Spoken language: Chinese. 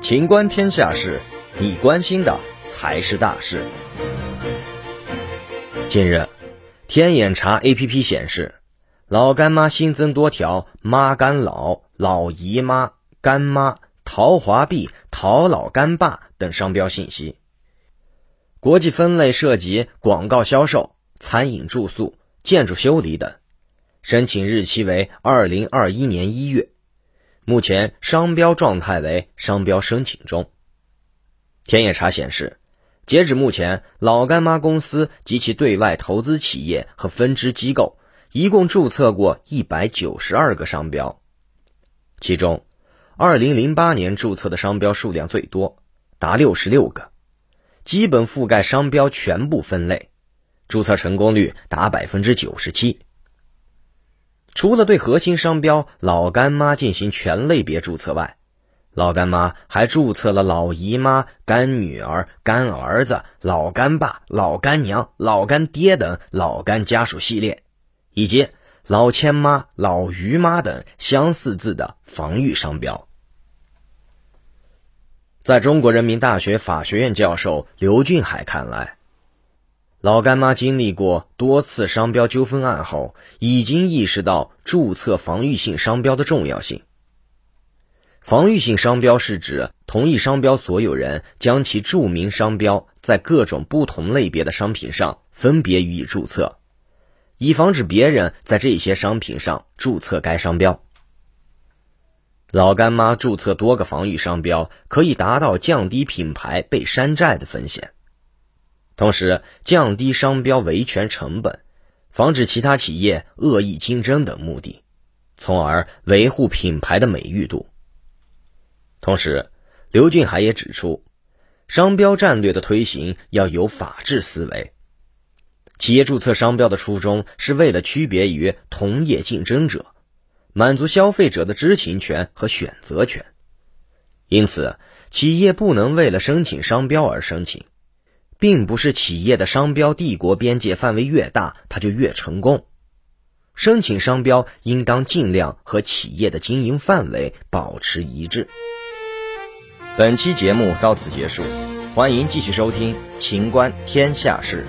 情观天下事，你关心的才是大事。近日，天眼查 APP 显示，老干妈新增多条“妈干老”“老姨妈”“干妈”“陶华碧”“陶老干爸”等商标信息。国际分类涉及广告销售、餐饮住宿、建筑修理等，申请日期为二零二一年一月。目前商标状态为商标申请中。天眼查显示，截止目前，老干妈公司及其对外投资企业和分支机构一共注册过一百九十二个商标，其中，二零零八年注册的商标数量最多，达六十六个，基本覆盖商标全部分类，注册成功率达百分之九十七。除了对核心商标“老干妈”进行全类别注册外，老干妈还注册了老姨妈、干女儿、干儿子、老干爸、老干娘、老干爹等老干家属系列，以及老千妈、老于妈等相似字的防御商标。在中国人民大学法学院教授刘俊海看来，老干妈经历过多次商标纠纷案后，已经意识到注册防御性商标的重要性。防御性商标是指同一商标所有人将其著名商标在各种不同类别的商品上分别予以注册，以防止别人在这些商品上注册该商标。老干妈注册多个防御商标，可以达到降低品牌被山寨的风险。同时，降低商标维权成本，防止其他企业恶意竞争等目的，从而维护品牌的美誉度。同时，刘俊海也指出，商标战略的推行要有法治思维。企业注册商标的初衷是为了区别于同业竞争者，满足消费者的知情权和选择权。因此，企业不能为了申请商标而申请。并不是企业的商标帝国边界范围越大，它就越成功。申请商标应当尽量和企业的经营范围保持一致。本期节目到此结束，欢迎继续收听《秦观天下事》。